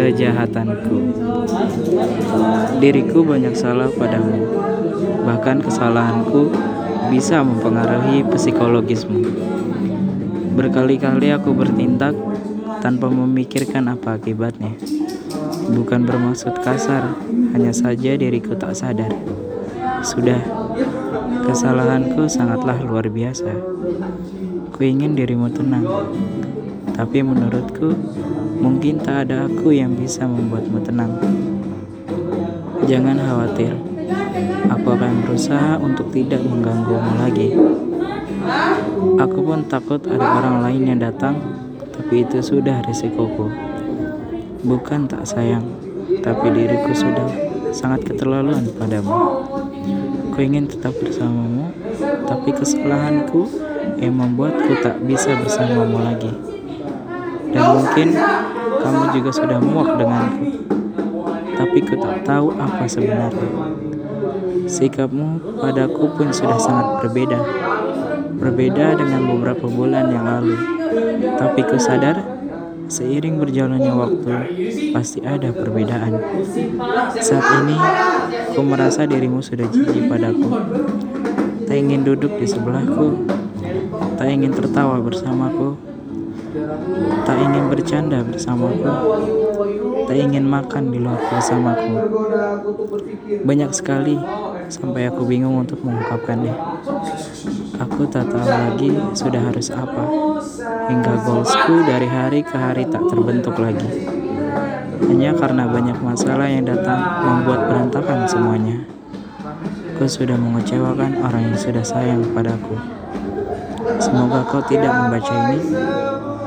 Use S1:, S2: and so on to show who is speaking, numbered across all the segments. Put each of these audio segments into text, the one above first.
S1: kejahatanku. Diriku banyak salah padamu, bahkan kesalahanku bisa mempengaruhi psikologismu. Berkali-kali aku bertindak tanpa memikirkan apa akibatnya. Bukan bermaksud kasar, hanya saja diriku tak sadar. Sudah, kesalahanku sangatlah luar biasa. Kuingin dirimu tenang, tapi menurutku mungkin tak ada aku yang bisa membuatmu tenang. Jangan khawatir, aku akan berusaha untuk tidak mengganggumu lagi. Aku pun takut ada orang lain yang datang, tapi itu sudah risikoku. Bukan tak sayang, tapi diriku sudah sangat keterlaluan padamu. Kuingin tetap bersamamu, tapi kesalahanku yang membuatku tak bisa bersamamu lagi. Dan mungkin kamu juga sudah muak denganku, tapi ku tak tahu apa sebenarnya. Sikapmu padaku pun sudah sangat berbeda. Berbeda dengan beberapa bulan yang lalu. Tapi ku sadar, seiring berjalannya waktu, pasti ada perbedaan. Saat ini, ku merasa dirimu sudah jijik padaku. Tak ingin duduk di sebelahku, tak ingin tertawa bersamaku, tak ingin bercanda bersamaku, tak ingin makan di luar bersamaku. Banyak sekali sampai aku bingung untuk mengungkapkannya. Aku tak tahu lagi sudah harus apa, hingga goalsku dari hari ke hari tak terbentuk lagi. Hanya karena banyak masalah yang datang membuat berantakan semuanya. Aku sudah mengecewakan orang yang sudah sayang padaku. Semoga kau tidak membaca ini.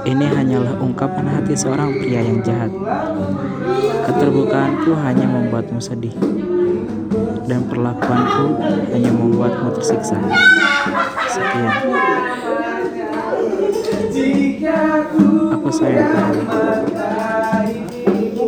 S1: Ini hanyalah ungkapan hati seorang pria yang jahat. Keterbukaanku hanya membuatmu sedih, dan perlakuanku hanya membuatmu tersiksa. Sekian. Aku sayang padamu.